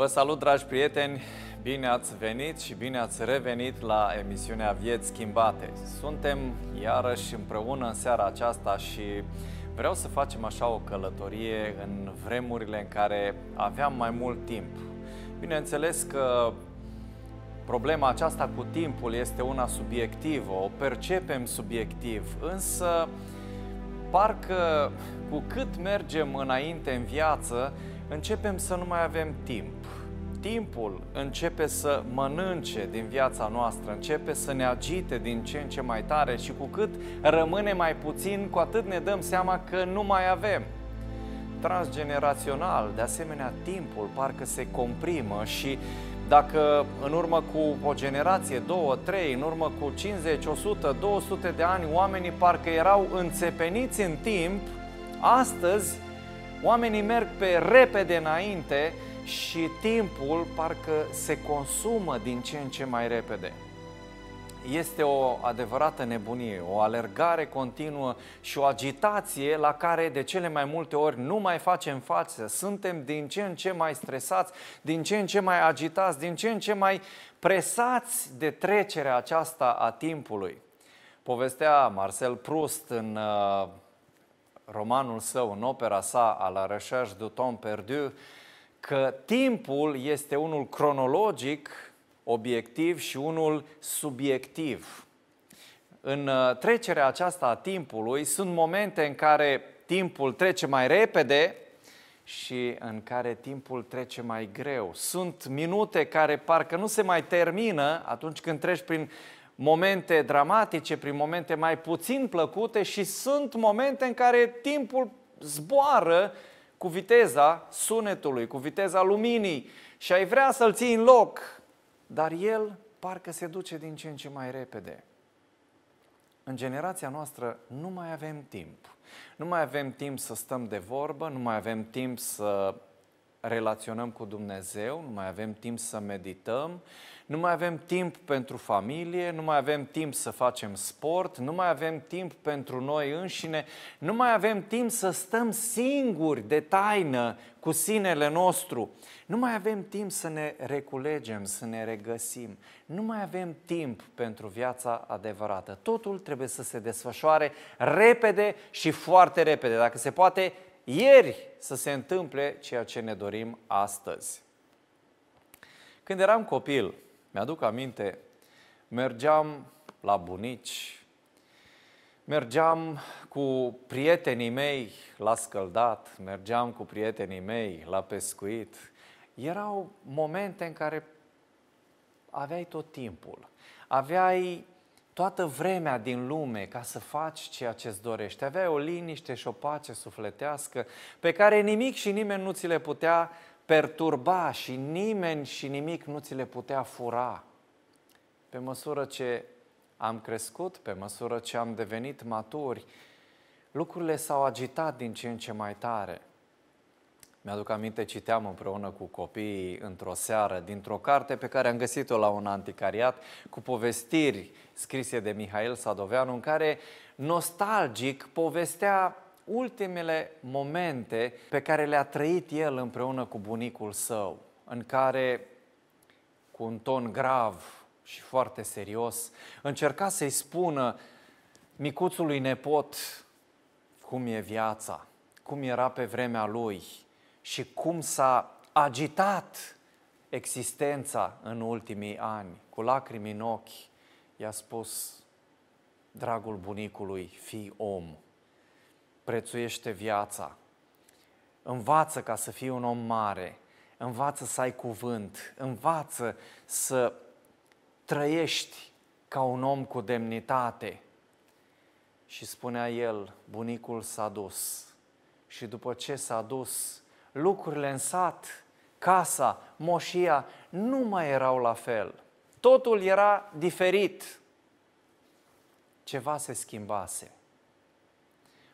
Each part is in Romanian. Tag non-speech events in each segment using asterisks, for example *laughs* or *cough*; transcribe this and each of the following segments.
Vă salut, dragi prieteni! Bine ați venit și bine ați revenit la emisiunea Vieți Schimbate. Suntem iarăși împreună în seara aceasta și vreau să facem așa o călătorie în vremurile în care aveam mai mult timp. Bineînțeles că problema aceasta cu timpul este una subiectivă, o percepem subiectiv, însă parcă cu cât mergem înainte în viață, începem să nu mai avem timp. Timpul începe să mănânce din viața noastră, începe să ne agite din ce în ce mai tare și cu cât rămâne mai puțin, cu atât ne dăm seama că nu mai avem. Transgenerațional, de asemenea, timpul parcă se comprimă și dacă în urmă cu o generație, două, trei, în urmă cu 50, 100, 200 de ani, oamenii parcă erau înțepeniți în timp, astăzi Oamenii merg pe repede înainte și timpul parcă se consumă din ce în ce mai repede. Este o adevărată nebunie, o alergare continuă și o agitație la care de cele mai multe ori nu mai facem față. Suntem din ce în ce mai stresați, din ce în ce mai agitați, din ce în ce mai presați de trecerea aceasta a timpului. Povestea Marcel Proust în uh, romanul său, în opera sa, a la Recherche du temps perdu, că timpul este unul cronologic, obiectiv și unul subiectiv. În uh, trecerea aceasta a timpului sunt momente în care timpul trece mai repede și în care timpul trece mai greu. Sunt minute care parcă nu se mai termină atunci când treci prin momente dramatice, prin momente mai puțin plăcute și sunt momente în care timpul zboară cu viteza sunetului, cu viteza luminii și ai vrea să-l ții în loc, dar el parcă se duce din ce în ce mai repede. În generația noastră nu mai avem timp. Nu mai avem timp să stăm de vorbă, nu mai avem timp să relaționăm cu Dumnezeu, nu mai avem timp să medităm, nu mai avem timp pentru familie, nu mai avem timp să facem sport, nu mai avem timp pentru noi înșine, nu mai avem timp să stăm singuri de taină cu sinele nostru, nu mai avem timp să ne reculegem, să ne regăsim, nu mai avem timp pentru viața adevărată. Totul trebuie să se desfășoare repede și foarte repede, dacă se poate ieri să se întâmple ceea ce ne dorim astăzi. Când eram copil, mi-aduc aminte, mergeam la bunici, mergeam cu prietenii mei la scăldat, mergeam cu prietenii mei la pescuit. Erau momente în care aveai tot timpul, aveai toată vremea din lume ca să faci ceea ce îți dorești. Aveai o liniște și o pace sufletească pe care nimic și nimeni nu ți le putea perturba și nimeni și nimic nu ți le putea fura. Pe măsură ce am crescut, pe măsură ce am devenit maturi, lucrurile s-au agitat din ce în ce mai tare. Mi-aduc aminte, citeam împreună cu copiii într-o seară dintr-o carte pe care am găsit-o la un anticariat cu povestiri scrise de Mihail Sadoveanu în care nostalgic povestea ultimele momente pe care le-a trăit el împreună cu bunicul său, în care, cu un ton grav și foarte serios, încerca să-i spună micuțului nepot cum e viața, cum era pe vremea lui și cum s-a agitat existența în ultimii ani, cu lacrimi în ochi, i-a spus, dragul bunicului, fii om, prețuiește viața, învață ca să fii un om mare, învață să ai cuvânt, învață să trăiești ca un om cu demnitate. Și spunea el, bunicul s-a dus și după ce s-a dus, lucrurile în sat, casa, moșia, nu mai erau la fel. Totul era diferit. Ceva se schimbase.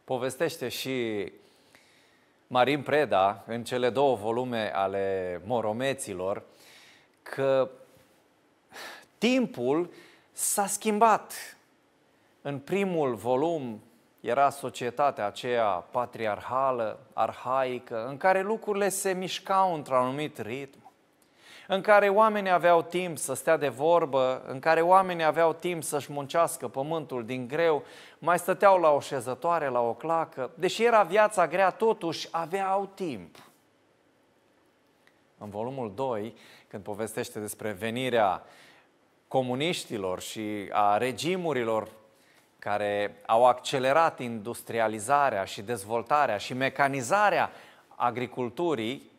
Povestește și Marin Preda, în cele două volume ale Moromeților, că timpul s-a schimbat. În primul volum era societatea aceea patriarhală, arhaică, în care lucrurile se mișcau într-un anumit ritm. în care oamenii aveau timp să stea de vorbă, în care oamenii aveau timp să-și muncească pământul din greu, mai stăteau la o șezătoare, la o clacă. Deși era viața grea, totuși aveau timp. În volumul 2, când povestește despre venirea comuniștilor și a regimurilor care au accelerat industrializarea și dezvoltarea și mecanizarea agriculturii,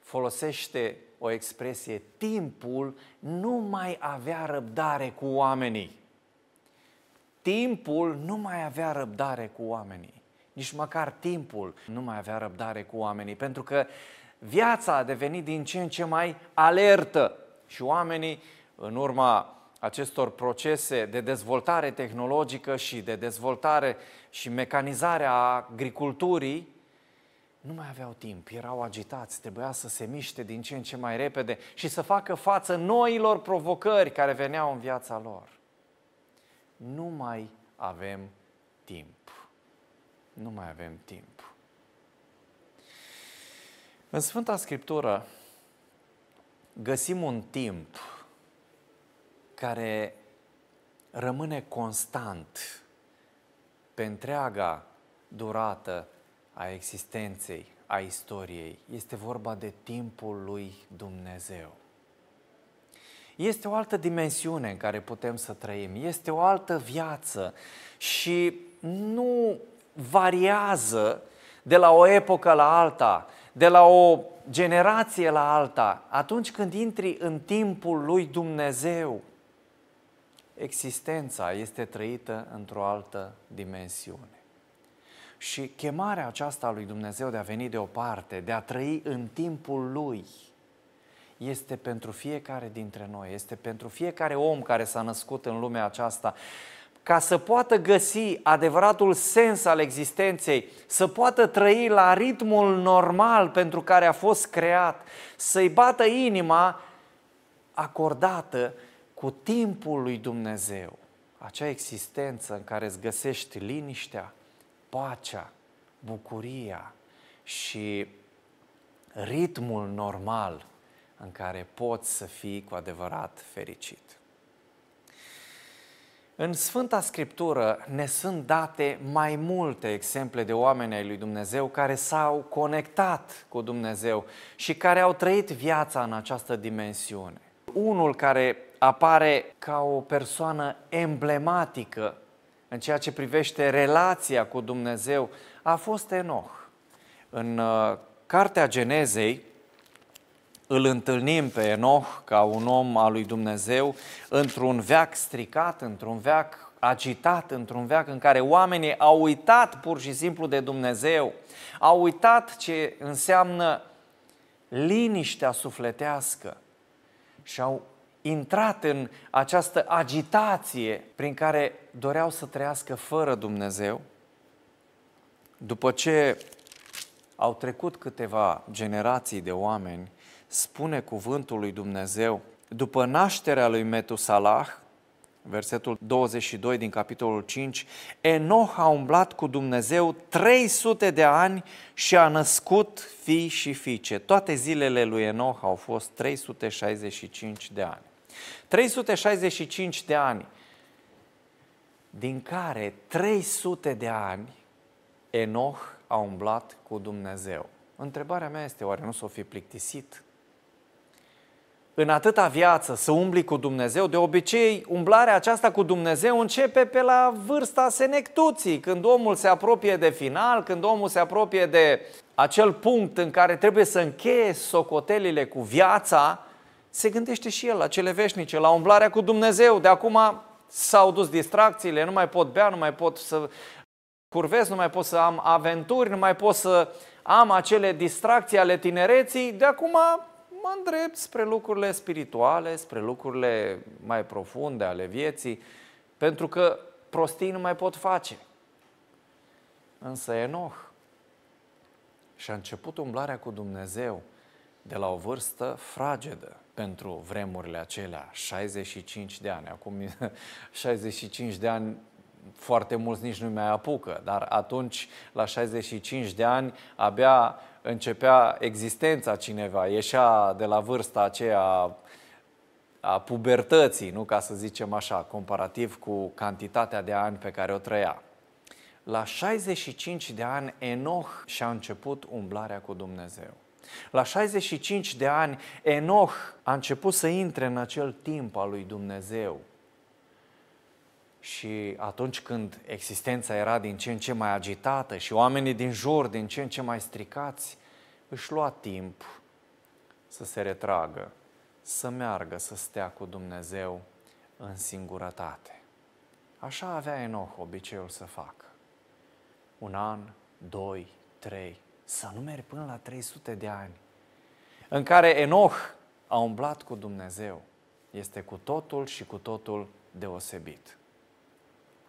folosește o expresie, timpul nu mai avea răbdare cu oamenii. Timpul nu mai avea răbdare cu oamenii. Nici măcar timpul nu mai avea răbdare cu oamenii, pentru că viața a devenit din ce în ce mai alertă și oamenii, în urma acestor procese de dezvoltare tehnologică și de dezvoltare și mecanizare a agriculturii, nu mai aveau timp, erau agitați, trebuia să se miște din ce în ce mai repede și să facă față noilor provocări care veneau în viața lor. Nu mai avem timp. Nu mai avem timp. În Sfânta Scriptură găsim un timp care rămâne constant pe întreaga durată a existenței, a istoriei. Este vorba de timpul lui Dumnezeu. Este o altă dimensiune în care putem să trăim, este o altă viață și nu variază de la o epocă la alta, de la o generație la alta. Atunci când intri în timpul lui Dumnezeu, existența este trăită într-o altă dimensiune. Și chemarea aceasta a lui Dumnezeu de a veni deoparte, de a trăi în timpul Lui, este pentru fiecare dintre noi, este pentru fiecare om care s-a născut în lumea aceasta, ca să poată găsi adevăratul sens al existenței, să poată trăi la ritmul normal pentru care a fost creat, să-i bată inima acordată cu timpul lui Dumnezeu, acea existență în care îți găsești liniștea, pacea, bucuria și ritmul normal în care poți să fii cu adevărat fericit. În Sfânta Scriptură ne sunt date mai multe exemple de oameni ai lui Dumnezeu care s-au conectat cu Dumnezeu și care au trăit viața în această dimensiune. Unul care apare ca o persoană emblematică în ceea ce privește relația cu Dumnezeu a fost Enoch. În uh, Cartea Genezei îl întâlnim pe Enoch ca un om al lui Dumnezeu într-un veac stricat, într-un veac agitat, într-un veac în care oamenii au uitat pur și simplu de Dumnezeu, au uitat ce înseamnă liniștea sufletească și au intrat în această agitație prin care doreau să trăiască fără Dumnezeu, după ce au trecut câteva generații de oameni, spune cuvântul lui Dumnezeu, după nașterea lui Metusalah, versetul 22 din capitolul 5, Enoch a umblat cu Dumnezeu 300 de ani și a născut fii și fiice. Toate zilele lui Enoch au fost 365 de ani. 365 de ani, din care 300 de ani Enoch a umblat cu Dumnezeu. Întrebarea mea este, oare nu s-o fi plictisit? În atâta viață să umbli cu Dumnezeu, de obicei umblarea aceasta cu Dumnezeu începe pe la vârsta senectuții, când omul se apropie de final, când omul se apropie de acel punct în care trebuie să încheie socotelile cu viața, se gândește și el la cele veșnice, la umblarea cu Dumnezeu. De acum s-au dus distracțiile, nu mai pot bea, nu mai pot să curvez, nu mai pot să am aventuri, nu mai pot să am acele distracții ale tinereții. De acum mă îndrept spre lucrurile spirituale, spre lucrurile mai profunde ale vieții, pentru că prostii nu mai pot face. Însă Enoch și-a început umblarea cu Dumnezeu de la o vârstă fragedă pentru vremurile acelea, 65 de ani. Acum *laughs* 65 de ani foarte mulți nici nu mai apucă, dar atunci, la 65 de ani, abia începea existența cineva, ieșea de la vârsta aceea a pubertății, nu ca să zicem așa, comparativ cu cantitatea de ani pe care o trăia. La 65 de ani, Enoch și-a început umblarea cu Dumnezeu. La 65 de ani, Enoch a început să intre în acel timp al lui Dumnezeu. Și atunci când existența era din ce în ce mai agitată și oamenii din jur din ce în ce mai stricați, își lua timp să se retragă, să meargă, să stea cu Dumnezeu în singurătate. Așa avea Enoch obiceiul să facă. Un an, doi, trei, să nu mergi până la 300 de ani, în care Enoch a umblat cu Dumnezeu. Este cu totul și cu totul deosebit.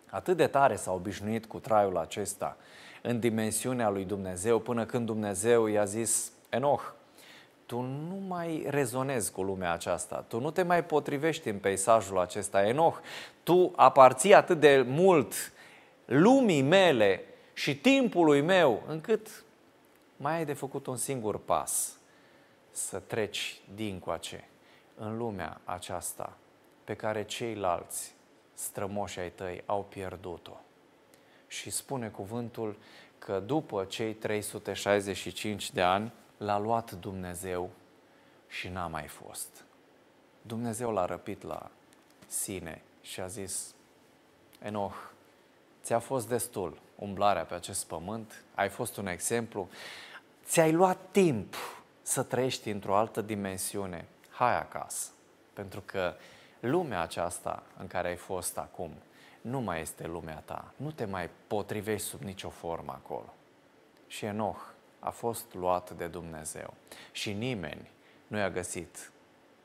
Atât de tare s-a obișnuit cu traiul acesta în dimensiunea lui Dumnezeu, până când Dumnezeu i-a zis, Enoch, tu nu mai rezonezi cu lumea aceasta, tu nu te mai potrivești în peisajul acesta, Enoch, tu aparții atât de mult lumii mele și timpului meu, încât mai ai de făcut un singur pas, să treci dincoace în lumea aceasta pe care ceilalți strămoși ai tăi au pierdut-o. Și spune cuvântul că după cei 365 de ani l-a luat Dumnezeu și n-a mai fost. Dumnezeu l-a răpit la sine și a zis, Enoch, ți-a fost destul umblarea pe acest pământ, ai fost un exemplu, ți-ai luat timp să trăiești într-o altă dimensiune, hai acasă, pentru că lumea aceasta în care ai fost acum nu mai este lumea ta, nu te mai potrivești sub nicio formă acolo. Și Enoch a fost luat de Dumnezeu și nimeni nu i-a găsit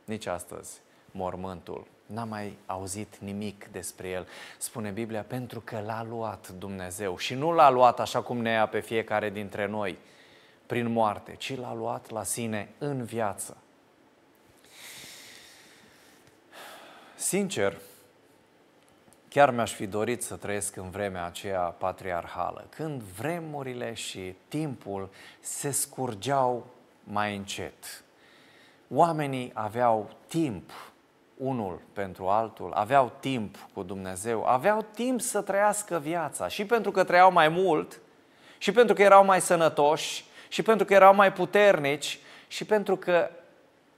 nici astăzi mormântul. N-a mai auzit nimic despre el. Spune Biblia, pentru că l-a luat Dumnezeu și nu l-a luat așa cum ne ia pe fiecare dintre noi, prin moarte, ci l-a luat la sine în viață. Sincer, chiar mi-aș fi dorit să trăiesc în vremea aceea patriarhală, când vremurile și timpul se scurgeau mai încet. Oamenii aveau timp unul pentru altul, aveau timp cu Dumnezeu, aveau timp să trăiască viața și pentru că trăiau mai mult, și pentru că erau mai sănătoși, și pentru că erau mai puternici, și pentru că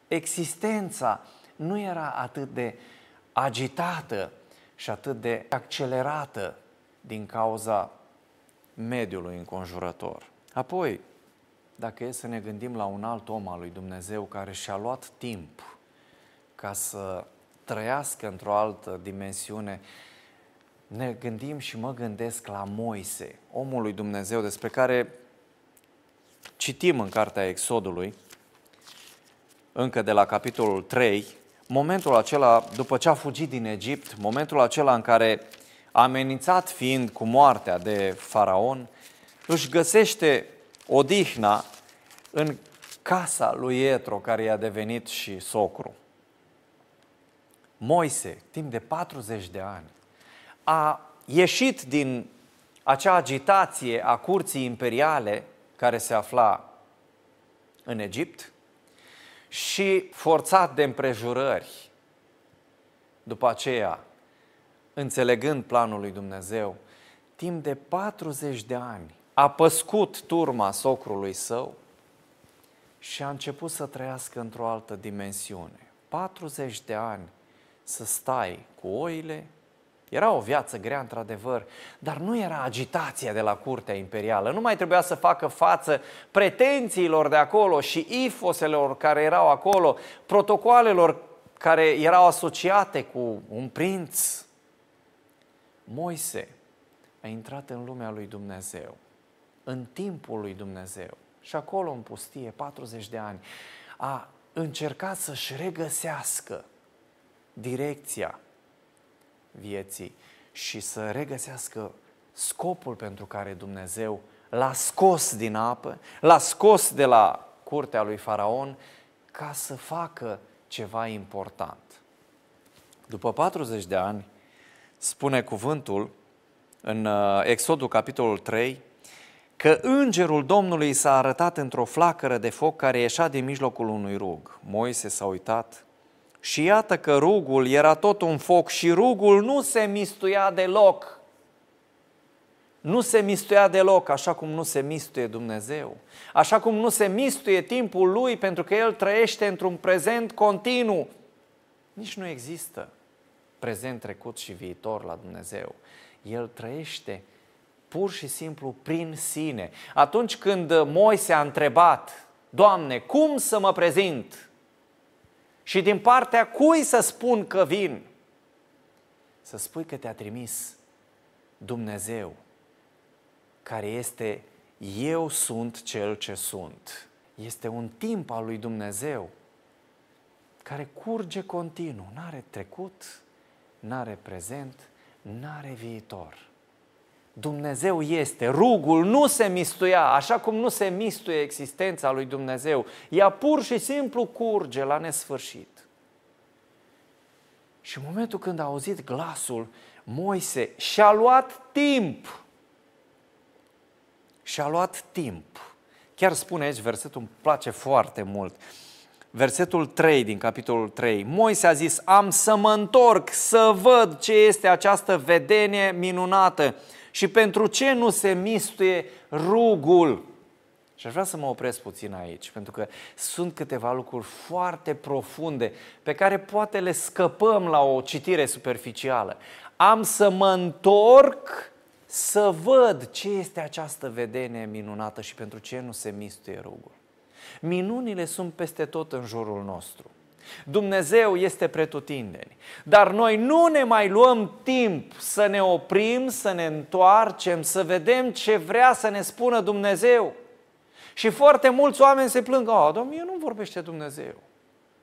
existența nu era atât de agitată și atât de accelerată din cauza mediului înconjurător. Apoi, dacă e să ne gândim la un alt om al lui Dumnezeu care și-a luat timp ca să trăiască într-o altă dimensiune, ne gândim și mă gândesc la Moise, omul lui Dumnezeu despre care citim în cartea Exodului, încă de la capitolul 3, momentul acela, după ce a fugit din Egipt, momentul acela în care a amenințat fiind cu moartea de faraon, își găsește odihna în casa lui Etro, care i-a devenit și socru. Moise, timp de 40 de ani, a ieșit din acea agitație a curții imperiale care se afla în Egipt și forțat de împrejurări, după aceea, înțelegând planul lui Dumnezeu, timp de 40 de ani a păscut turma socrului său și a început să trăiască într-o altă dimensiune. 40 de ani să stai cu oile. Era o viață grea, într-adevăr, dar nu era agitația de la curtea imperială. Nu mai trebuia să facă față pretențiilor de acolo și ifoselor care erau acolo, protocoalelor care erau asociate cu un prinț. Moise a intrat în lumea lui Dumnezeu, în timpul lui Dumnezeu și acolo în pustie, 40 de ani, a încercat să-și regăsească direcția vieții și să regăsească scopul pentru care Dumnezeu l-a scos din apă, l-a scos de la curtea lui Faraon ca să facă ceva important. După 40 de ani, spune cuvântul în uh, Exodul capitolul 3, că îngerul Domnului s-a arătat într-o flacără de foc care ieșea din mijlocul unui rug. Moise s-a uitat și iată că rugul era tot un foc și rugul nu se mistuia deloc. Nu se mistuia deloc, așa cum nu se mistuie Dumnezeu. Așa cum nu se mistuie timpul lui pentru că el trăiește într-un prezent continuu. Nici nu există prezent, trecut și viitor la Dumnezeu. El trăiește pur și simplu prin sine. Atunci când Moise a întrebat, Doamne, cum să mă prezint? Și din partea cui să spun că vin? Să spui că te-a trimis Dumnezeu, care este eu sunt cel ce sunt. Este un timp al lui Dumnezeu care curge continuu, n-are trecut, n-are prezent, n-are viitor. Dumnezeu este, rugul nu se mistuia, așa cum nu se mistuie existența lui Dumnezeu. Ea pur și simplu curge la nesfârșit. Și în momentul când a auzit glasul, Moise și-a luat timp. Și-a luat timp. Chiar spune aici versetul, îmi place foarte mult. Versetul 3 din capitolul 3. Moise a zis, am să mă întorc să văd ce este această vedenie minunată și pentru ce nu se mistuie rugul. Și aș vrea să mă opresc puțin aici, pentru că sunt câteva lucruri foarte profunde pe care poate le scăpăm la o citire superficială. Am să mă întorc să văd ce este această vedenie minunată și pentru ce nu se mistuie rugul. Minunile sunt peste tot în jurul nostru. Dumnezeu este pretutindeni. Dar noi nu ne mai luăm timp să ne oprim, să ne întoarcem, să vedem ce vrea să ne spună Dumnezeu. Și foarte mulți oameni se plâng, a, Domnul, nu vorbește Dumnezeu.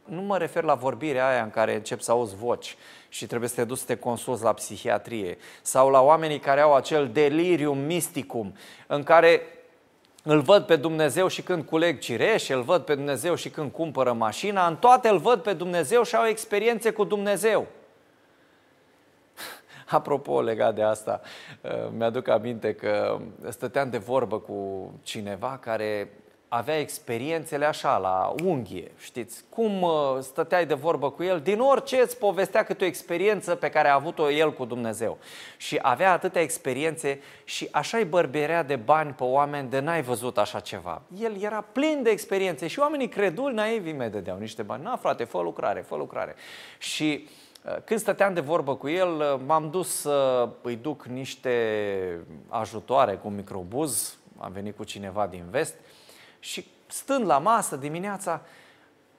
Nu mă refer la vorbirea aia în care încep să auzi voci și trebuie să te duci să te consulți la psihiatrie sau la oamenii care au acel delirium misticum în care îl văd pe Dumnezeu și când culeg cireșe, îl văd pe Dumnezeu și când cumpără mașina, în toate îl văd pe Dumnezeu și au experiențe cu Dumnezeu. *laughs* Apropo, legat de asta, uh, mi-aduc aminte că stăteam de vorbă cu cineva care avea experiențele așa, la unghie, știți? Cum uh, stăteai de vorbă cu el, din orice îți povestea câte o experiență pe care a avut-o el cu Dumnezeu. Și avea atâtea experiențe și așa-i bărberea de bani pe oameni de n-ai văzut așa ceva. El era plin de experiențe și oamenii creduli naivi mai dădeau niște bani. Na, frate, fă lucrare, fă lucrare. Și uh, când stăteam de vorbă cu el, uh, m-am dus să îi duc niște ajutoare cu microbuz, am venit cu cineva din vest, și stând la masă dimineața,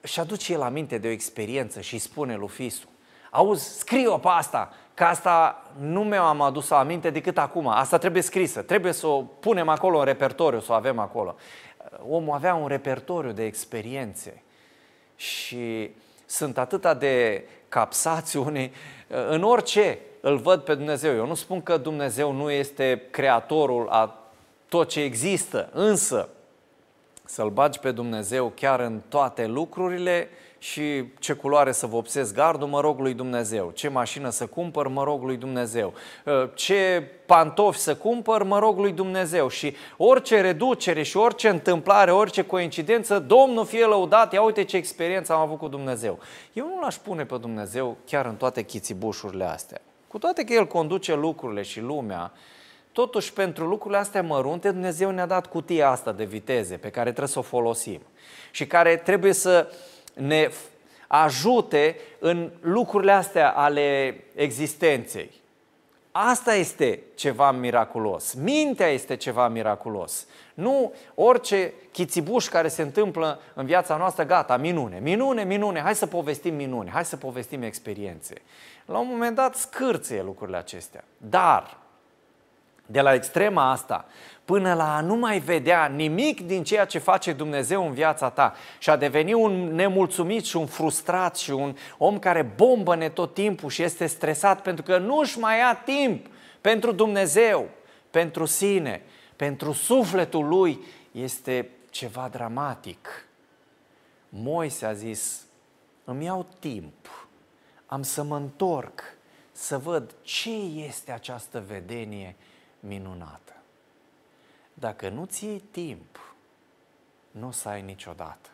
și aduce el aminte de o experiență și îi spune lui Fisu, auzi, scrie-o pe asta, că asta nu mi-am adus aminte decât acum, asta trebuie scrisă, trebuie să o punem acolo în repertoriu, să o avem acolo. Omul avea un repertoriu de experiențe și sunt atâta de capsați unii, în orice îl văd pe Dumnezeu. Eu nu spun că Dumnezeu nu este creatorul a tot ce există, însă să-L bagi pe Dumnezeu chiar în toate lucrurile și ce culoare să vopsesc gardul, mă rog lui Dumnezeu. Ce mașină să cumpăr, mă rog lui Dumnezeu. Ă, ce pantofi să cumpăr, mă rog lui Dumnezeu. Și orice reducere și orice întâmplare, orice coincidență, Domnul fie lăudat, ia uite ce experiență am avut cu Dumnezeu. Eu nu l-aș pune pe Dumnezeu chiar în toate chițibușurile astea. Cu toate că El conduce lucrurile și lumea, Totuși, pentru lucrurile astea mărunte, Dumnezeu ne-a dat cutia asta de viteze pe care trebuie să o folosim și care trebuie să ne ajute în lucrurile astea ale existenței. Asta este ceva miraculos. Mintea este ceva miraculos. Nu orice chițibuș care se întâmplă în viața noastră, gata, minune, minune, minune, hai să povestim minune, hai să povestim experiențe. La un moment dat scârție lucrurile acestea. Dar de la extrema asta până la a nu mai vedea nimic din ceea ce face Dumnezeu în viața ta și a deveni un nemulțumit și un frustrat și un om care bombăne tot timpul și este stresat pentru că nu-și mai ia timp pentru Dumnezeu, pentru sine, pentru sufletul lui, este ceva dramatic. Moise a zis, îmi iau timp, am să mă întorc, să văd ce este această vedenie minunată. Dacă nu-ți iei timp, nu o să ai niciodată.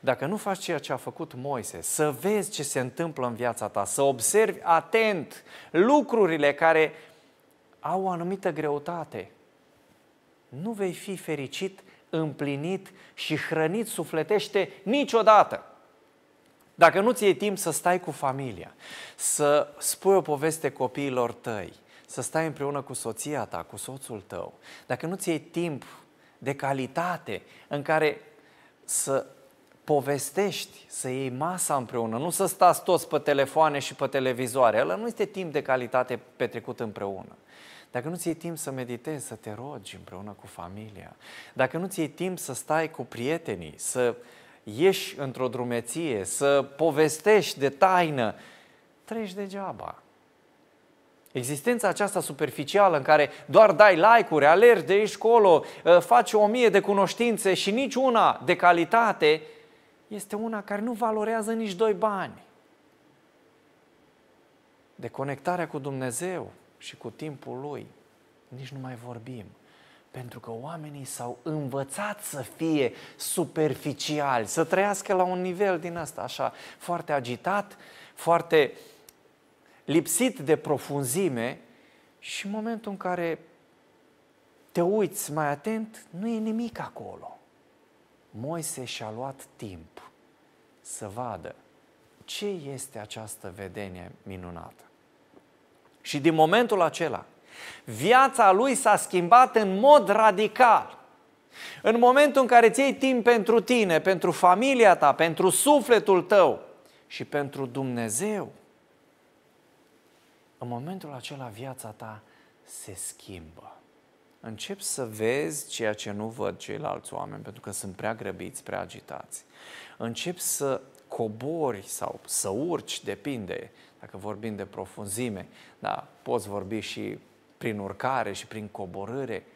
Dacă nu faci ceea ce a făcut Moise, să vezi ce se întâmplă în viața ta, să observi atent lucrurile care au o anumită greutate, nu vei fi fericit, împlinit și hrănit sufletește niciodată. Dacă nu ți iei timp să stai cu familia, să spui o poveste copiilor tăi, să stai împreună cu soția ta, cu soțul tău, dacă nu ți iei timp de calitate în care să povestești, să iei masa împreună, nu să stați toți pe telefoane și pe televizoare. Ăla nu este timp de calitate petrecut împreună. Dacă nu ți iei timp să meditezi, să te rogi împreună cu familia, dacă nu ți iei timp să stai cu prietenii, să ieși într-o drumeție, să povestești de taină, treci degeaba. Existența aceasta superficială în care doar dai like-uri, alergi de aici colo, ă, faci o mie de cunoștințe și nici una de calitate, este una care nu valorează nici doi bani. De conectarea cu Dumnezeu și cu timpul Lui, nici nu mai vorbim. Pentru că oamenii s-au învățat să fie superficiali, să trăiască la un nivel din asta, așa, foarte agitat, foarte lipsit de profunzime și în momentul în care te uiți mai atent, nu e nimic acolo. Moise și-a luat timp să vadă ce este această vedenie minunată. Și din momentul acela, viața lui s-a schimbat în mod radical. În momentul în care ți iei timp pentru tine, pentru familia ta, pentru sufletul tău și pentru Dumnezeu, în momentul acela viața ta se schimbă. Încep să vezi ceea ce nu văd ceilalți oameni, pentru că sunt prea grăbiți, prea agitați. Încep să cobori sau să urci, depinde, dacă vorbim de profunzime, da, poți vorbi și prin urcare și prin coborâre,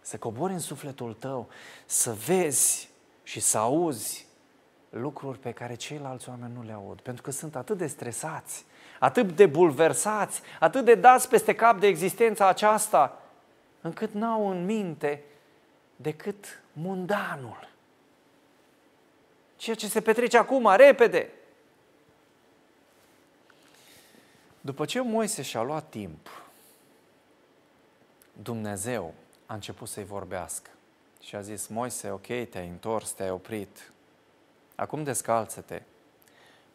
să cobori în sufletul tău, să vezi și să auzi lucruri pe care ceilalți oameni nu le aud, pentru că sunt atât de stresați, atât de bulversați, atât de dați peste cap de existența aceasta, încât n-au în minte decât mundanul. Ceea ce se petrece acum, repede. După ce Moise și-a luat timp, Dumnezeu a început să-i vorbească și a zis, Moise, ok, te-ai întors, te-ai oprit, acum descalță-te,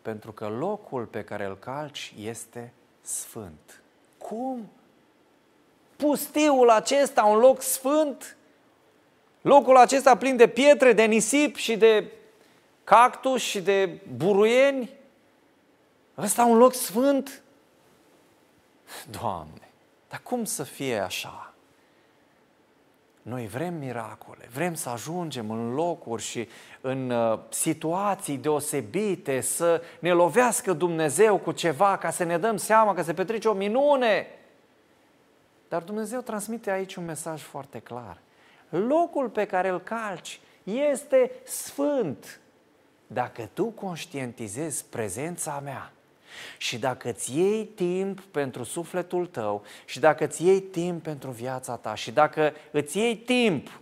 pentru că locul pe care îl calci este sfânt. Cum? Pustiul acesta, un loc sfânt? Locul acesta plin de pietre, de nisip și de cactus și de buruieni? Ăsta un loc sfânt? Doamne, dar cum să fie așa? Noi vrem miracole, vrem să ajungem în locuri și în uh, situații deosebite, să ne lovească Dumnezeu cu ceva ca să ne dăm seama că se petrece o minune. Dar Dumnezeu transmite aici un mesaj foarte clar. Locul pe care îl calci este sfânt. Dacă tu conștientizezi prezența mea, și dacă îți iei timp pentru sufletul tău și dacă îți iei timp pentru viața ta și dacă îți iei timp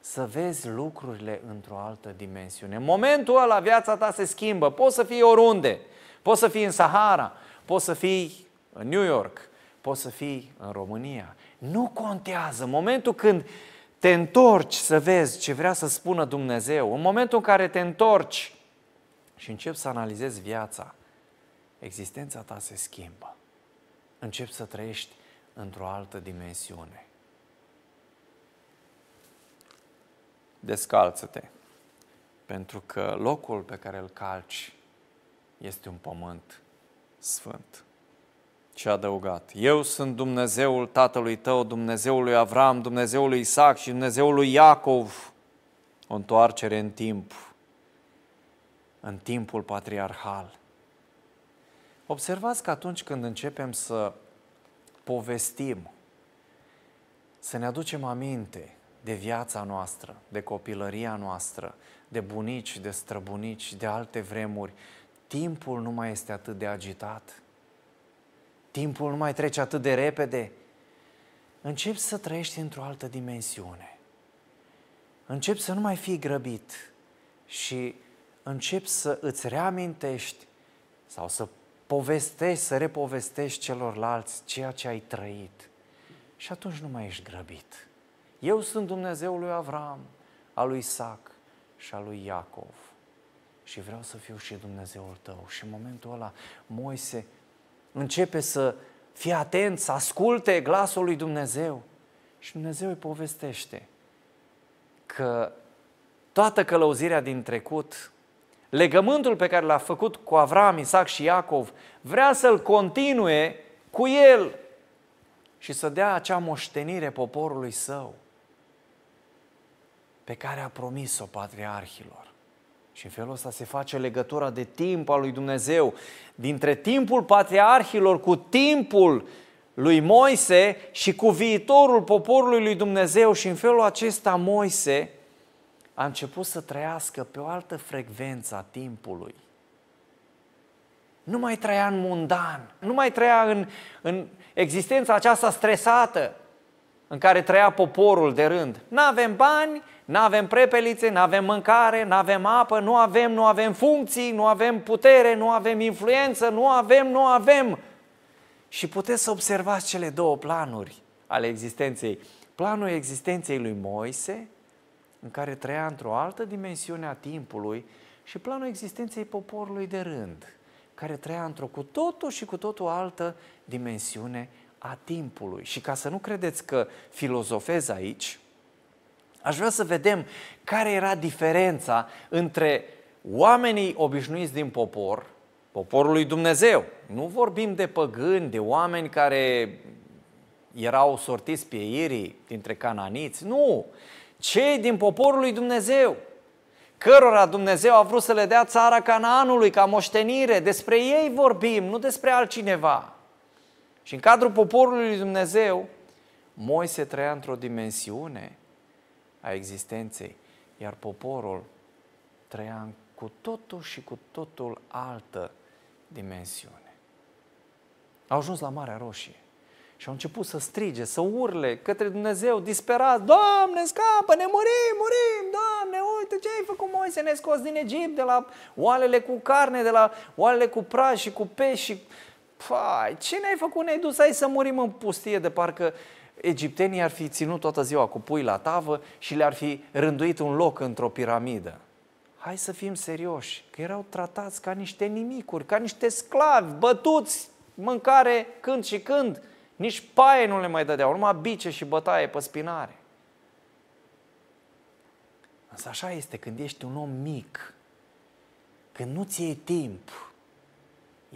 să vezi lucrurile într-o altă dimensiune. În momentul ăla viața ta se schimbă. Poți să fii oriunde. Poți să fii în Sahara, poți să fii în New York, poți să fii în România. Nu contează. În momentul când te întorci să vezi ce vrea să spună Dumnezeu, în momentul în care te întorci și începi să analizezi viața, existența ta se schimbă. Începi să trăiești într-o altă dimensiune. Descalță-te, pentru că locul pe care îl calci este un pământ sfânt. Și a adăugat, eu sunt Dumnezeul tatălui tău, Dumnezeul lui Avram, Dumnezeul lui Isaac și Dumnezeul lui Iacov. O întoarcere în timp, în timpul patriarhal. Observați că atunci când începem să povestim, să ne aducem aminte de viața noastră, de copilăria noastră, de bunici, de străbunici, de alte vremuri, timpul nu mai este atât de agitat, timpul nu mai trece atât de repede, începi să trăiești într-o altă dimensiune. începi să nu mai fii grăbit și începi să îți reamintești sau să povestești, să repovestești celorlalți ceea ce ai trăit. Și atunci nu mai ești grăbit. Eu sunt Dumnezeul lui Avram, al lui Isaac și al lui Iacov. Și vreau să fiu și Dumnezeul tău. Și în momentul ăla, Moise începe să fie atent, să asculte glasul lui Dumnezeu. Și Dumnezeu îi povestește că toată călăuzirea din trecut, legământul pe care l-a făcut cu Avram, Isaac și Iacov, vrea să-l continue cu el și să dea acea moștenire poporului său pe care a promis-o patriarhilor. Și în felul ăsta se face legătura de timp al lui Dumnezeu, dintre timpul patriarhilor cu timpul lui Moise și cu viitorul poporului lui Dumnezeu și în felul acesta Moise a început să trăiască pe o altă frecvență a timpului. Nu mai trăia în mundan, nu mai trăia în, în existența aceasta stresată în care trăia poporul de rând. Nu avem bani, nu avem prepelițe, nu avem mâncare, nu avem apă, nu avem, nu avem funcții, nu avem putere, nu avem influență, nu avem, nu avem. Și puteți să observați cele două planuri ale existenței. Planul existenței lui Moise, în care trăia într-o altă dimensiune a timpului, și planul existenței poporului de rând, care trăia într-o cu totul și cu totul altă dimensiune a timpului. Și ca să nu credeți că filozofez aici, aș vrea să vedem care era diferența între oamenii obișnuiți din popor, poporul lui Dumnezeu. Nu vorbim de păgâni, de oameni care erau sortiți pe irii dintre cananiți, nu. Cei din poporul lui Dumnezeu, cărora Dumnezeu a vrut să le dea țara Canaanului ca moștenire, despre ei vorbim, nu despre altcineva. Și în cadrul poporului lui Dumnezeu, Moise trăia într-o dimensiune a existenței, iar poporul trăia cu totul și cu totul altă dimensiune. Au ajuns la Marea Roșie și au început să strige, să urle către Dumnezeu, disperați, Doamne, scapă-ne, murim, murim, Doamne, uite ce ai făcut Moise, ne scos din Egipt, de la oalele cu carne, de la oalele cu praj și cu pești și Păi, ce ne-ai făcut? Ne-ai dus aici să murim în pustie de parcă egiptenii ar fi ținut toată ziua cu pui la tavă și le-ar fi rânduit un loc într-o piramidă. Hai să fim serioși, că erau tratați ca niște nimicuri, ca niște sclavi, bătuți, mâncare când și când. Nici paie nu le mai dădeau, numai bice și bătaie pe spinare. Însă așa este când ești un om mic, când nu-ți iei timp,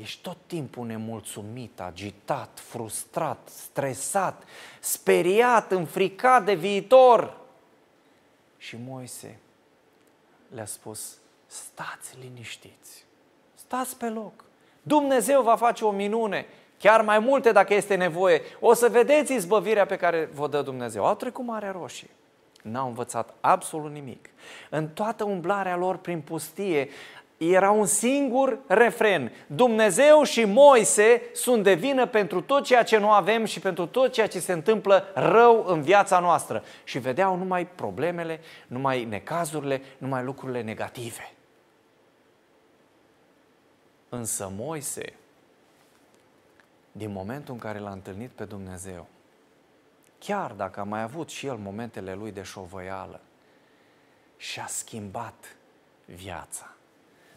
Ești tot timpul nemulțumit, agitat, frustrat, stresat, speriat, înfricat de viitor. Și Moise le-a spus, stați liniștiți, stați pe loc. Dumnezeu va face o minune, chiar mai multe dacă este nevoie. O să vedeți izbăvirea pe care vă dă Dumnezeu. Au trecut Marea Roșie. N-au învățat absolut nimic. În toată umblarea lor prin pustie era un singur refren. Dumnezeu și Moise sunt de vină pentru tot ceea ce nu avem și pentru tot ceea ce se întâmplă rău în viața noastră. Și vedeau numai problemele, numai necazurile, numai lucrurile negative. Însă Moise, din momentul în care l-a întâlnit pe Dumnezeu, chiar dacă a mai avut și el momentele lui de șovăială, și-a schimbat viața.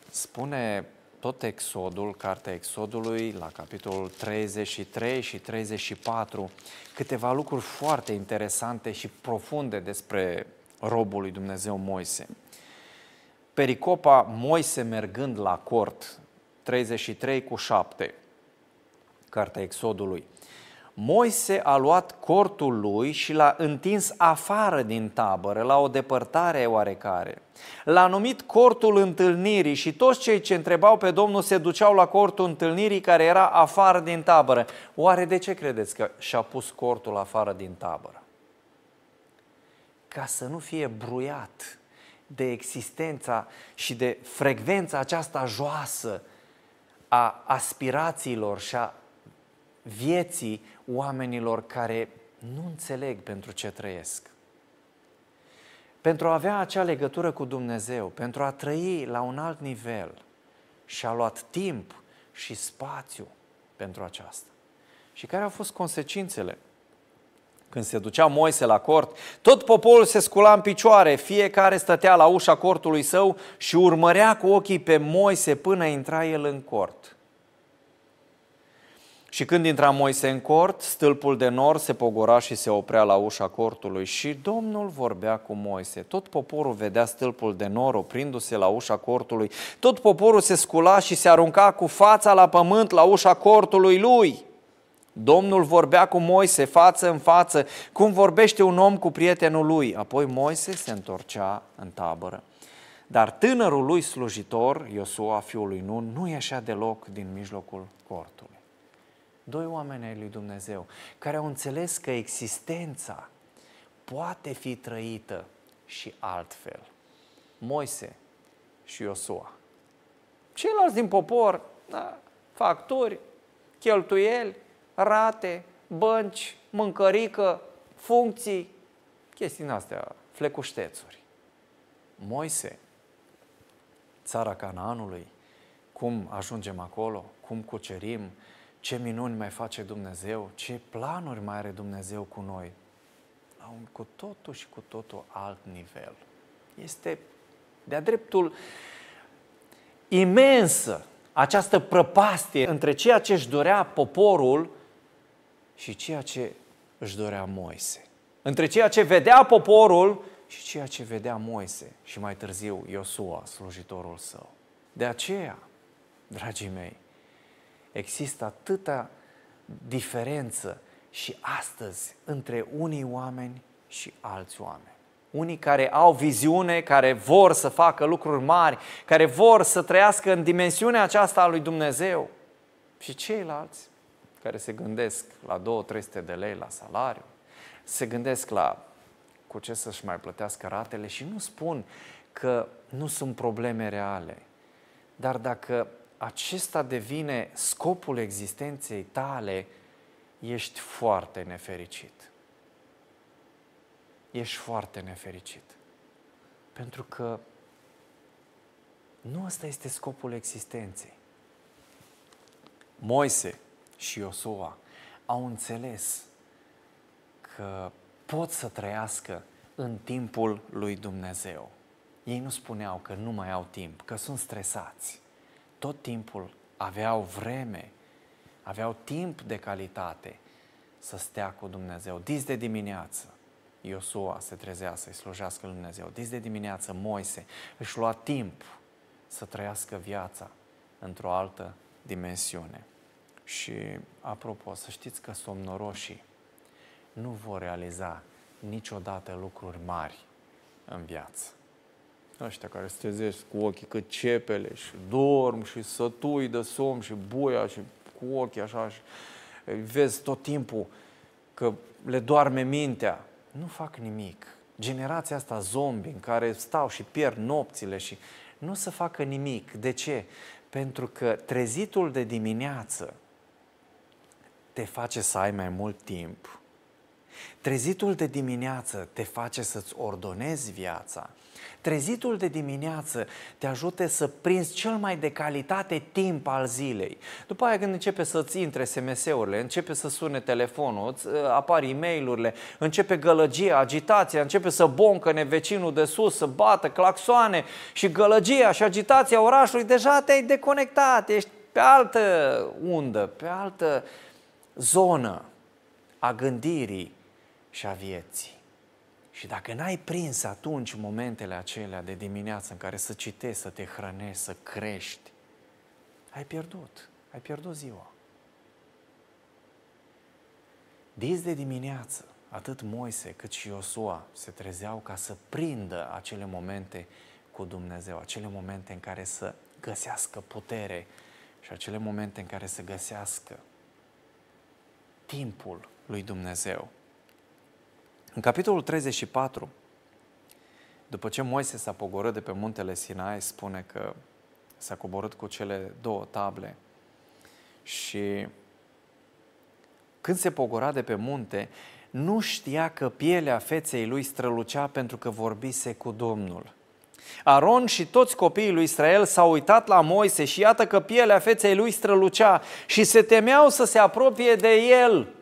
Spune tot Exodul, cartea Exodului, la capitolul 33 și 34, câteva lucruri foarte interesante și profunde despre robul lui Dumnezeu Moise. Pericopa Moise mergând la cort, 33 cu 7, cartea Exodului. Moise a luat cortul lui și l-a întins afară din tabără, la o depărtare oarecare. L-a numit cortul întâlnirii și toți cei ce întrebau pe Domnul se duceau la cortul întâlnirii care era afară din tabără. Oare de ce credeți că și-a pus cortul afară din tabără? Ca să nu fie bruiat de existența și de frecvența aceasta joasă a aspirațiilor și a vieții oamenilor care nu înțeleg pentru ce trăiesc. pentru a avea acea legătură cu Dumnezeu, pentru a trăi la un alt nivel și a luat timp și spațiu pentru aceasta. Și care au fost consecințele? Când se ducea Moise la cort, tot poporul se scula în picioare, fiecare stătea la ușa cortului său și urmărea cu ochii pe Moise până intra el în cort. Și când intra Moise în cort, stâlpul de nor se pogora și se oprea la ușa cortului și Domnul vorbea cu Moise. Tot poporul vedea stâlpul de nor oprindu-se la ușa cortului. Tot poporul se scula și se arunca cu fața la pământ la ușa cortului lui. Domnul vorbea cu Moise față în față, cum vorbește un om cu prietenul lui. Apoi Moise se întorcea în tabără. Dar tânărul lui slujitor, Iosua, fiul lui Nun, nu ieșea deloc din mijlocul cortului. Doi oameni ai lui Dumnezeu care au înțeles că existența poate fi trăită și altfel. Moise și Iosua. Ceilalți din popor, da, facturi, cheltuieli, rate, bănci, mâncărică, funcții, chestii din astea, flecuștețuri. Moise, țara Canaanului, cum ajungem acolo, cum cucerim, ce minuni mai face Dumnezeu, ce planuri mai are Dumnezeu cu noi, la un cu totul și cu totul alt nivel. Este de-a dreptul imensă această prăpastie între ceea ce își dorea poporul și ceea ce își dorea Moise. Între ceea ce vedea poporul și ceea ce vedea Moise și mai târziu Iosua, slujitorul său. De aceea, dragii mei, există atâta diferență și astăzi între unii oameni și alți oameni. Unii care au viziune, care vor să facă lucruri mari, care vor să trăiască în dimensiunea aceasta a lui Dumnezeu și ceilalți care se gândesc la 2-300 de lei la salariu, se gândesc la cu ce să-și mai plătească ratele și nu spun că nu sunt probleme reale. Dar dacă acesta devine scopul existenței tale, ești foarte nefericit. Ești foarte nefericit. Pentru că nu ăsta este scopul existenței. Moise și Iosua au înțeles că pot să trăiască în timpul lui Dumnezeu. Ei nu spuneau că nu mai au timp, că sunt stresați tot timpul aveau vreme, aveau timp de calitate să stea cu Dumnezeu. Dis de dimineață, Iosua se trezea să-i slujească lui Dumnezeu. Dis de dimineață, Moise își lua timp să trăiască viața într-o altă dimensiune. Și, apropo, să știți că somnoroșii nu vor realiza niciodată lucruri mari în viață ăștia care se trezesc cu ochii cât cepele și dorm și sătui de somn și buia și cu ochii așa și vezi tot timpul că le doarme mintea, nu fac nimic. Generația asta zombie în care stau și pierd nopțile și nu să facă nimic. De ce? Pentru că trezitul de dimineață te face să ai mai mult timp. Trezitul de dimineață te face să-ți ordonezi viața. Trezitul de dimineață te ajută să prinzi cel mai de calitate timp al zilei. După aia când începe să-ți intre SMS-urile, începe să sune telefonul, îți uh, apar e mail începe gălăgia, agitația, începe să boncăne vecinul de sus, să bată claxoane și gălăgia și agitația orașului, deja te-ai deconectat, ești pe altă undă, pe altă zonă a gândirii și a vieții. Și dacă n-ai prins atunci momentele acelea de dimineață în care să citești, să te hrănești, să crești, ai pierdut. Ai pierdut ziua. Dis de dimineață, atât Moise cât și Iosua se trezeau ca să prindă acele momente cu Dumnezeu, acele momente în care să găsească putere și acele momente în care să găsească timpul lui Dumnezeu. În capitolul 34, după ce Moise s-a pogorât de pe muntele Sinai, spune că s-a coborât cu cele două table și când se pogora de pe munte, nu știa că pielea feței lui strălucea pentru că vorbise cu Domnul. Aron și toți copiii lui Israel s-au uitat la Moise și iată că pielea feței lui strălucea și se temeau să se apropie de el.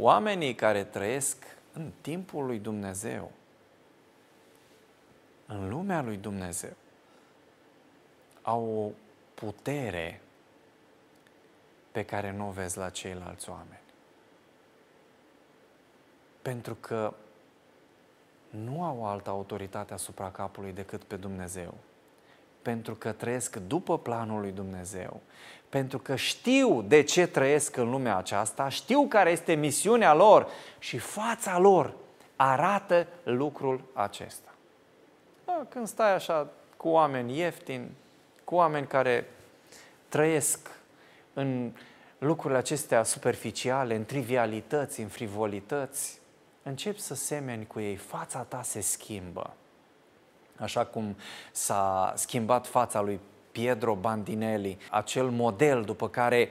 Oamenii care trăiesc în timpul lui Dumnezeu, în lumea lui Dumnezeu, au o putere pe care nu o vezi la ceilalți oameni. Pentru că nu au altă autoritate asupra capului decât pe Dumnezeu. Pentru că trăiesc după planul lui Dumnezeu. Pentru că știu de ce trăiesc în lumea aceasta, știu care este misiunea lor și fața lor arată lucrul acesta. Da, când stai așa cu oameni ieftini, cu oameni care trăiesc în lucrurile acestea superficiale, în trivialități, în frivolități, începi să semeni cu ei, fața ta se schimbă. Așa cum s-a schimbat fața lui Pietro Bandinelli, acel model după care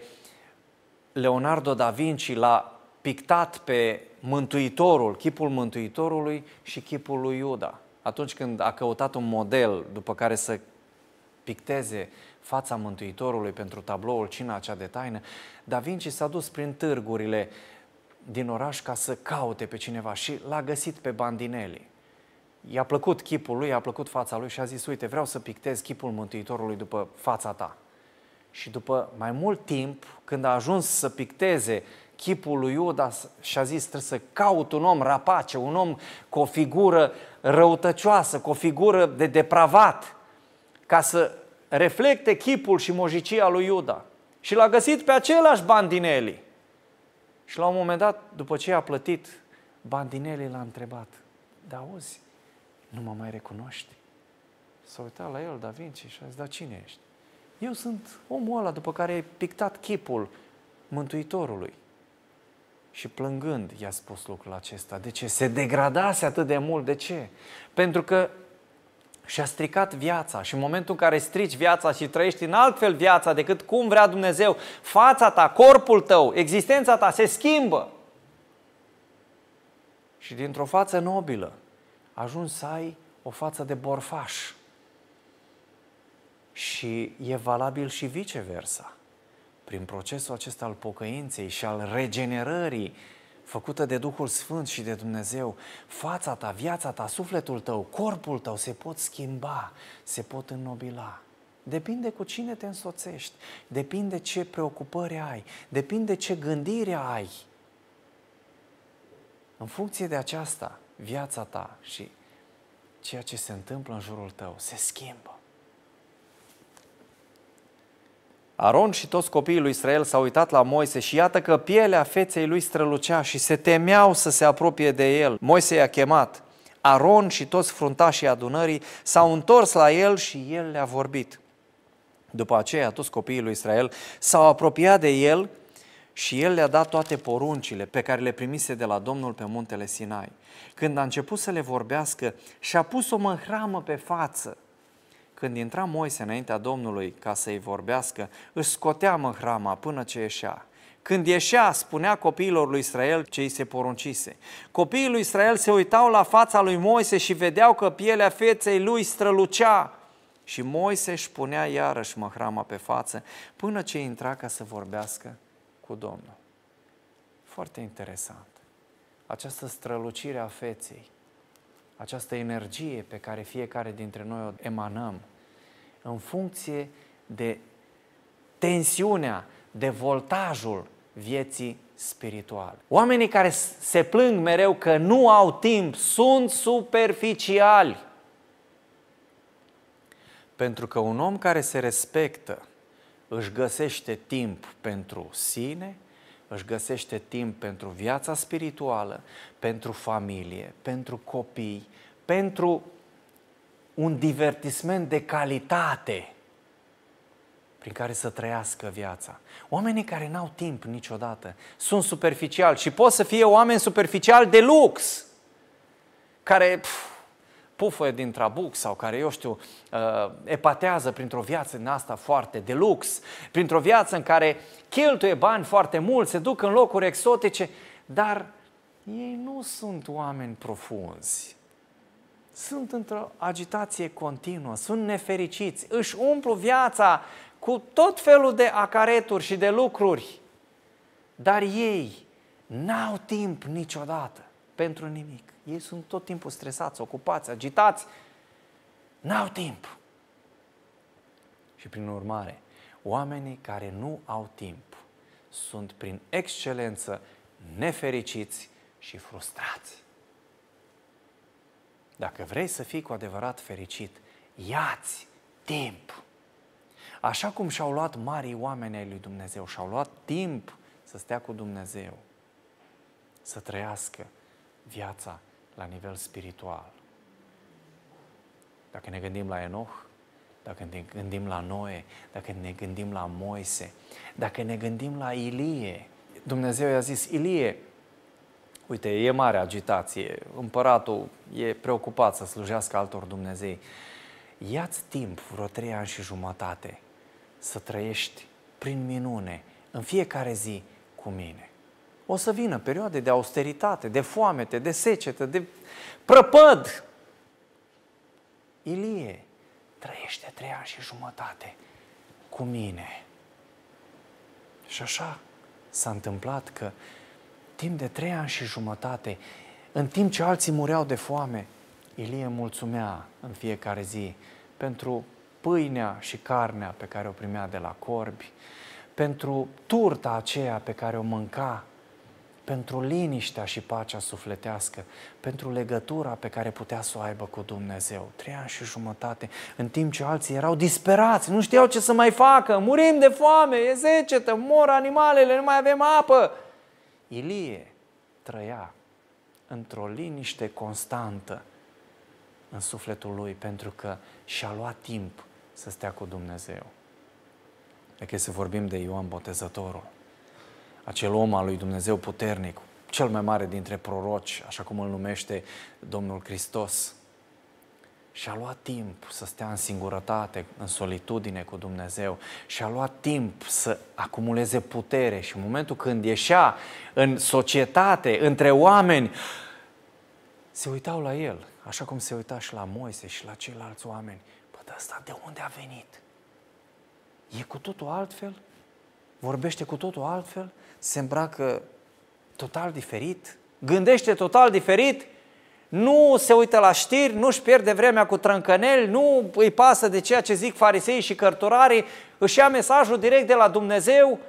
Leonardo da Vinci l-a pictat pe Mântuitorul, chipul Mântuitorului și chipul lui Iuda. Atunci când a căutat un model după care să picteze fața Mântuitorului pentru tabloul Cina cea de taină, Da Vinci s-a dus prin târgurile din oraș ca să caute pe cineva și l-a găsit pe Bandinelli. I-a plăcut chipul lui, i-a plăcut fața lui și a zis, uite, vreau să pictez chipul Mântuitorului după fața ta. Și după mai mult timp, când a ajuns să picteze chipul lui Iuda și a zis, trebuie să caut un om rapace, un om cu o figură răutăcioasă, cu o figură de depravat, ca să reflecte chipul și mojicia lui Iuda. Și l-a găsit pe același Bandinelli. Și la un moment dat, după ce a plătit, Bandinelli l-a întrebat, da auzi, nu mă mai recunoști? S-a uitat la el, Da Vinci, și a zis, da cine ești? Eu sunt omul ăla după care ai pictat chipul Mântuitorului. Și plângând i-a spus lucrul acesta. De ce? Se degradase atât de mult. De ce? Pentru că și-a stricat viața și în momentul în care strici viața și trăiești în altfel viața decât cum vrea Dumnezeu, fața ta, corpul tău, existența ta se schimbă. Și dintr-o față nobilă ajungi să ai o față de borfaș. Și e valabil și viceversa. Prin procesul acesta al pocăinței și al regenerării făcută de Duhul Sfânt și de Dumnezeu, fața ta, viața ta, sufletul tău, corpul tău se pot schimba, se pot înnobila. Depinde cu cine te însoțești, depinde ce preocupări ai, depinde ce gândire ai. În funcție de aceasta, viața ta și ceea ce se întâmplă în jurul tău se schimbă. Aron și toți copiii lui Israel s-au uitat la Moise și iată că pielea feței lui strălucea și se temeau să se apropie de el. Moise i-a chemat. Aron și toți fruntașii adunării s-au întors la el și el le-a vorbit. După aceea, toți copiii lui Israel s-au apropiat de el și el le-a dat toate poruncile pe care le primise de la Domnul pe muntele Sinai. Când a început să le vorbească, și-a pus o măhramă pe față când intra Moise înaintea Domnului ca să-i vorbească, își scotea măhrama până ce ieșea. Când ieșea, spunea copiilor lui Israel ce îi se poruncise. Copiii lui Israel se uitau la fața lui Moise și vedeau că pielea feței lui strălucea. Și Moise își punea iarăși măhrama pe față până ce intra ca să vorbească cu Domnul. Foarte interesant. Această strălucire a feței această energie pe care fiecare dintre noi o emanăm în funcție de tensiunea, de voltajul vieții spirituale. Oamenii care se plâng mereu că nu au timp sunt superficiali. Pentru că un om care se respectă își găsește timp pentru sine, își găsește timp pentru viața spirituală, pentru familie, pentru copii, pentru un divertisment de calitate prin care să trăiască viața. Oamenii care n-au timp niciodată sunt superficiali și pot să fie oameni superficiali de lux, care pf, pufă din trabuc sau care, eu știu, uh, epatează printr-o viață în asta foarte de lux, printr-o viață în care cheltuie bani foarte mult, se duc în locuri exotice, dar ei nu sunt oameni profunzi. Sunt într-o agitație continuă, sunt nefericiți, își umplu viața cu tot felul de acareturi și de lucruri, dar ei n-au timp niciodată pentru nimic. Ei sunt tot timpul stresați, ocupați, agitați. N-au timp. Și prin urmare, oamenii care nu au timp sunt prin excelență nefericiți și frustrați. Dacă vrei să fii cu adevărat fericit, iați timp. Așa cum și-au luat marii oameni ai lui Dumnezeu, și-au luat timp să stea cu Dumnezeu, să trăiască viața la nivel spiritual. Dacă ne gândim la Enoch, dacă ne gândim la Noe, dacă ne gândim la Moise, dacă ne gândim la Ilie, Dumnezeu i-a zis, Ilie, uite, e mare agitație, împăratul e preocupat să slujească altor Dumnezei. Ia-ți timp, vreo trei ani și jumătate, să trăiești prin minune, în fiecare zi, cu mine. O să vină perioade de austeritate, de foamete, de secetă, de prăpăd. Ilie, trăiește trei ani și jumătate cu mine. Și așa s-a întâmplat că timp de trei ani și jumătate, în timp ce alții mureau de foame, Ilie mulțumea în fiecare zi pentru pâinea și carnea pe care o primea de la corbi, pentru turta aceea pe care o mânca, pentru liniștea și pacea sufletească, pentru legătura pe care putea să o aibă cu Dumnezeu. Trei ani și jumătate, în timp ce alții erau disperați, nu știau ce să mai facă, murim de foame, e zecetă, mor animalele, nu mai avem apă. Ilie trăia într-o liniște constantă în sufletul lui, pentru că și-a luat timp să stea cu Dumnezeu. Dacă e să vorbim de Ioan Botezătorul, acel om al lui Dumnezeu puternic, cel mai mare dintre proroci, așa cum îl numește Domnul Hristos, și-a luat timp să stea în singurătate, în solitudine cu Dumnezeu și-a luat timp să acumuleze putere și în momentul când ieșea în societate, între oameni, se uitau la el, așa cum se uita și la Moise și la ceilalți oameni. Bă, dar ăsta de unde a venit? E cu totul altfel? Vorbește cu totul altfel? Se îmbracă total diferit? Gândește total diferit? nu se uită la știri, nu își pierde vremea cu trâncăneli, nu îi pasă de ceea ce zic farisei și cărturarii, își ia mesajul direct de la Dumnezeu,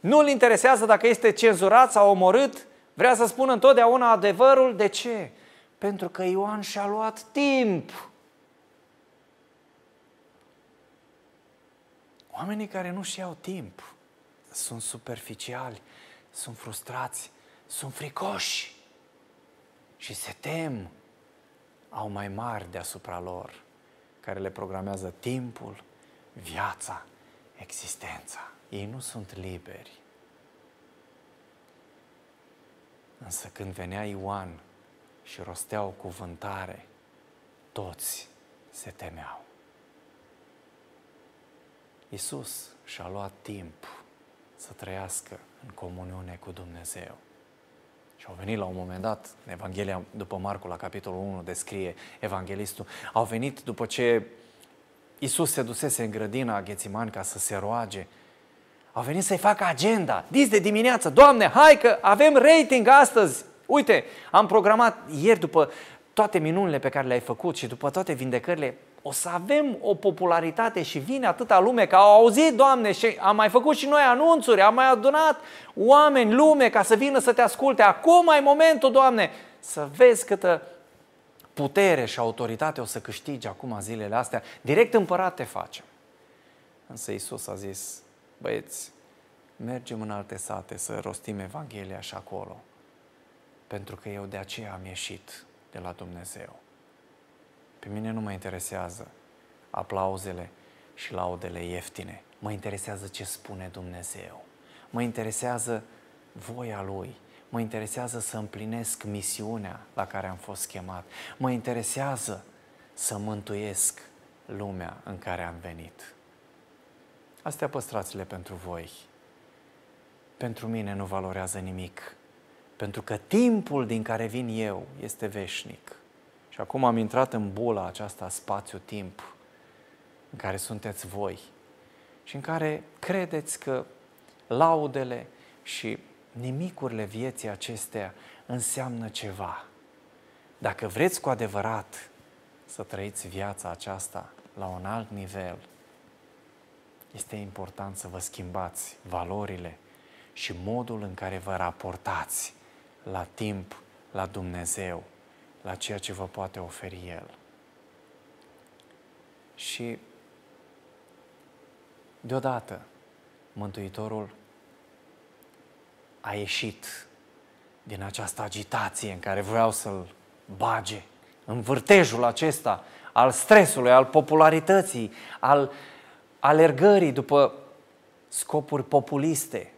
nu îl interesează dacă este cenzurat sau omorât, vrea să spună întotdeauna adevărul. De ce? Pentru că Ioan și-a luat timp. Oamenii care nu și iau timp sunt superficiali, sunt frustrați, sunt fricoși și se tem, au mai mari deasupra lor, care le programează timpul, viața, existența. Ei nu sunt liberi. Însă când venea Ioan și rostea o cuvântare, toți se temeau. Iisus și-a luat timp să trăiască în comuniune cu Dumnezeu. Și au venit la un moment dat, Evanghelia după Marcu, la capitolul 1, descrie evanghelistul, au venit după ce Isus se dusese în grădina Ghețiman ca să se roage, au venit să-i facă agenda, dis de dimineață, Doamne, hai că avem rating astăzi, uite, am programat ieri după toate minunile pe care le-ai făcut și după toate vindecările, o să avem o popularitate și vine atâta lume că au auzit, Doamne, și am mai făcut și noi anunțuri, am mai adunat oameni, lume, ca să vină să te asculte. Acum ai momentul, Doamne, să vezi câtă putere și autoritate o să câștigi acum zilele astea. Direct împărat te facem. Însă Iisus a zis, băieți, mergem în alte sate să rostim Evanghelia și acolo. Pentru că eu de aceea am ieșit de la Dumnezeu. Pe mine nu mă interesează aplauzele și laudele ieftine. Mă interesează ce spune Dumnezeu. Mă interesează voia Lui. Mă interesează să împlinesc misiunea la care am fost chemat. Mă interesează să mântuiesc lumea în care am venit. Astea păstrați-le pentru voi. Pentru mine nu valorează nimic, pentru că timpul din care vin eu este veșnic. Și acum am intrat în bula aceasta spațiu-timp în care sunteți voi și în care credeți că laudele și nimicurile vieții acestea înseamnă ceva. Dacă vreți cu adevărat să trăiți viața aceasta la un alt nivel, este important să vă schimbați valorile și modul în care vă raportați la timp, la Dumnezeu, la ceea ce vă poate oferi El. Și deodată Mântuitorul a ieșit din această agitație în care vreau să-l bage, în vârtejul acesta al stresului, al popularității, al alergării după scopuri populiste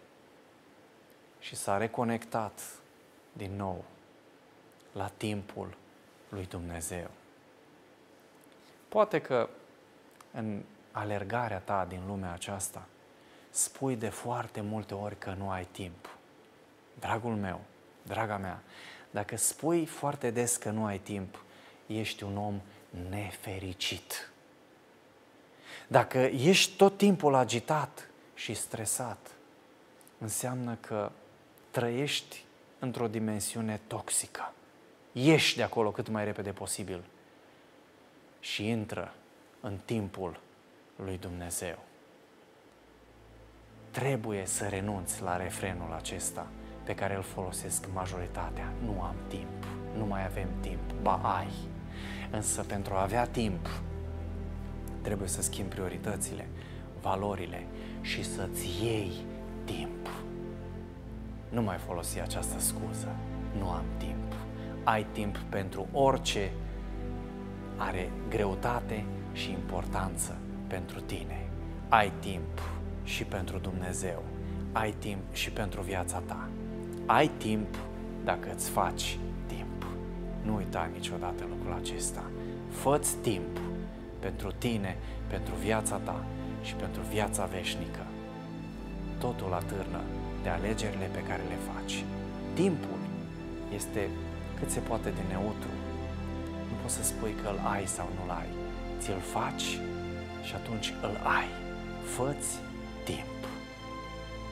și s-a reconectat din nou la timpul lui Dumnezeu. Poate că în alergarea ta din lumea aceasta spui de foarte multe ori că nu ai timp. Dragul meu, draga mea, dacă spui foarte des că nu ai timp, ești un om nefericit. Dacă ești tot timpul agitat și stresat, înseamnă că trăiești într-o dimensiune toxică. Ieși de acolo cât mai repede posibil și intră în timpul lui Dumnezeu. Trebuie să renunți la refrenul acesta pe care îl folosesc majoritatea. Nu am timp, nu mai avem timp, ba ai. Însă pentru a avea timp, trebuie să schimbi prioritățile, valorile și să-ți iei timp. Nu mai folosi această scuză. Nu am timp. Ai timp pentru orice are greutate și importanță pentru tine. Ai timp și pentru Dumnezeu. Ai timp și pentru viața ta. Ai timp dacă îți faci timp. Nu uita niciodată lucrul acesta. Fă-ți timp pentru tine, pentru viața ta și pentru viața veșnică. Totul atârnă de alegerile pe care le faci. Timpul este cât se poate de neutru. Nu poți să spui că îl ai sau nu-l ai. Ți-l faci și atunci îl ai. Fă-ți timp.